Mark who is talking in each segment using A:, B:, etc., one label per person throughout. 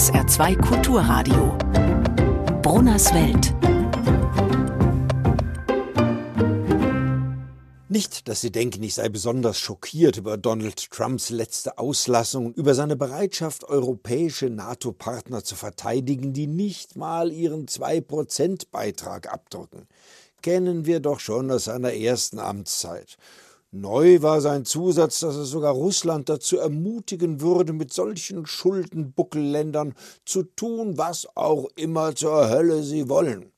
A: SR2 Kulturradio. Brunners Welt.
B: Nicht, dass Sie denken, ich sei besonders schockiert über Donald Trumps letzte Auslassung, über seine Bereitschaft, europäische NATO-Partner zu verteidigen, die nicht mal ihren 2%-Beitrag abdrücken. Kennen wir doch schon aus seiner ersten Amtszeit. Neu war sein Zusatz, dass er sogar Russland dazu ermutigen würde, mit solchen Schuldenbuckelländern zu tun, was auch immer zur Hölle sie wollen.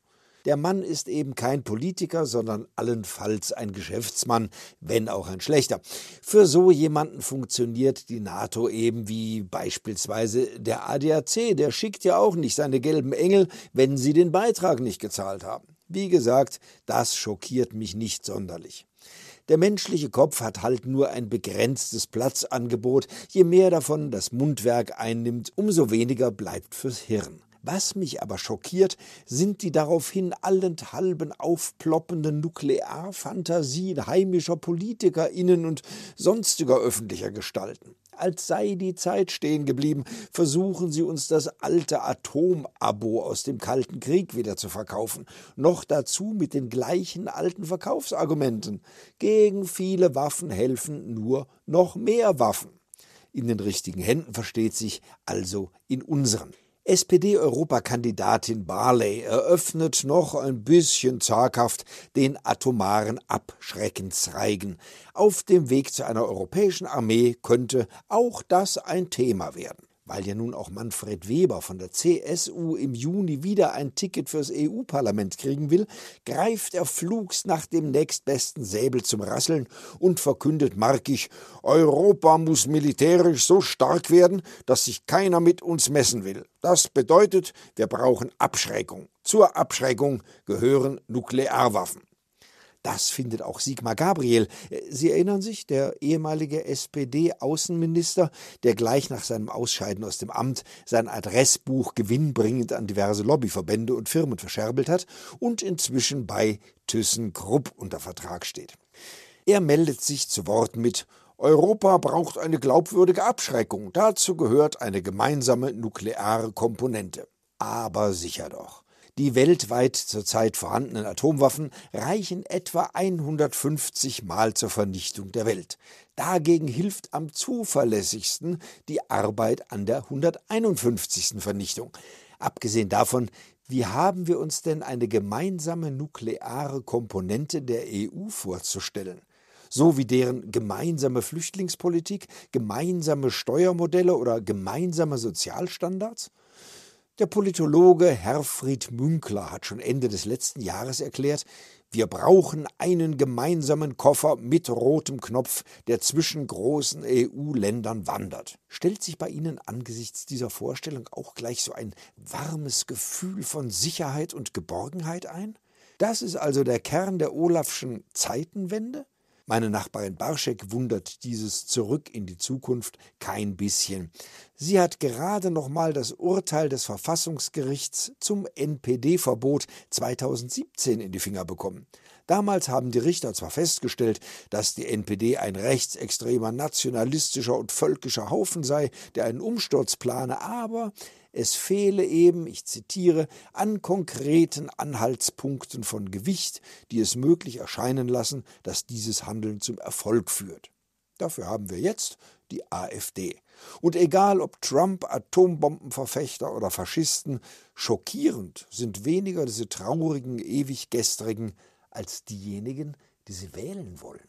B: Der Mann ist eben kein Politiker, sondern allenfalls ein Geschäftsmann, wenn auch ein schlechter. Für so jemanden funktioniert die NATO eben wie beispielsweise der ADAC. Der schickt ja auch nicht seine gelben Engel, wenn sie den Beitrag nicht gezahlt haben. Wie gesagt, das schockiert mich nicht sonderlich. Der menschliche Kopf hat halt nur ein begrenztes Platzangebot. Je mehr davon das Mundwerk einnimmt, umso weniger bleibt fürs Hirn. Was mich aber schockiert, sind die daraufhin allenthalben aufploppenden Nuklearfantasien heimischer PolitikerInnen und sonstiger öffentlicher Gestalten. Als sei die Zeit stehen geblieben, versuchen sie uns das alte Atomabo aus dem Kalten Krieg wieder zu verkaufen. Noch dazu mit den gleichen alten Verkaufsargumenten. Gegen viele Waffen helfen nur noch mehr Waffen. In den richtigen Händen versteht sich also in unseren. SPD-Europakandidatin Barley eröffnet noch ein bisschen zaghaft den atomaren Abschreckensreigen. Auf dem Weg zu einer europäischen Armee könnte auch das ein Thema werden. Weil ja nun auch Manfred Weber von der CSU im Juni wieder ein Ticket fürs EU-Parlament kriegen will, greift er flugs nach dem nächstbesten Säbel zum Rasseln und verkündet markig, Europa muss militärisch so stark werden, dass sich keiner mit uns messen will. Das bedeutet, wir brauchen Abschreckung. Zur Abschreckung gehören Nuklearwaffen. Das findet auch Sigmar Gabriel. Sie erinnern sich, der ehemalige SPD-Außenminister, der gleich nach seinem Ausscheiden aus dem Amt sein Adressbuch gewinnbringend an diverse Lobbyverbände und Firmen verscherbelt hat und inzwischen bei ThyssenKrupp unter Vertrag steht. Er meldet sich zu Wort mit Europa braucht eine glaubwürdige Abschreckung. Dazu gehört eine gemeinsame nukleare Komponente. Aber sicher doch. Die weltweit zurzeit vorhandenen Atomwaffen reichen etwa 150 Mal zur Vernichtung der Welt. Dagegen hilft am zuverlässigsten die Arbeit an der 151. Vernichtung. Abgesehen davon, wie haben wir uns denn eine gemeinsame nukleare Komponente der EU vorzustellen? so wie deren gemeinsame Flüchtlingspolitik, gemeinsame Steuermodelle oder gemeinsame Sozialstandards? Der Politologe Herfried Münkler hat schon Ende des letzten Jahres erklärt, wir brauchen einen gemeinsamen Koffer mit rotem Knopf, der zwischen großen EU-Ländern wandert. Stellt sich bei Ihnen angesichts dieser Vorstellung auch gleich so ein warmes Gefühl von Sicherheit und Geborgenheit ein? Das ist also der Kern der Olafschen Zeitenwende? Meine Nachbarin Barschek wundert dieses Zurück in die Zukunft kein bisschen. Sie hat gerade noch mal das Urteil des Verfassungsgerichts zum NPD-Verbot 2017 in die Finger bekommen. Damals haben die Richter zwar festgestellt, dass die NPD ein rechtsextremer, nationalistischer und völkischer Haufen sei, der einen Umsturz plane, aber es fehle eben, ich zitiere, an konkreten Anhaltspunkten von Gewicht, die es möglich erscheinen lassen, dass dieses Handeln zum Erfolg führt. Dafür haben wir jetzt die AfD. Und egal ob Trump, Atombombenverfechter oder Faschisten, schockierend sind weniger diese traurigen, ewig gestrigen als diejenigen, die sie wählen wollen.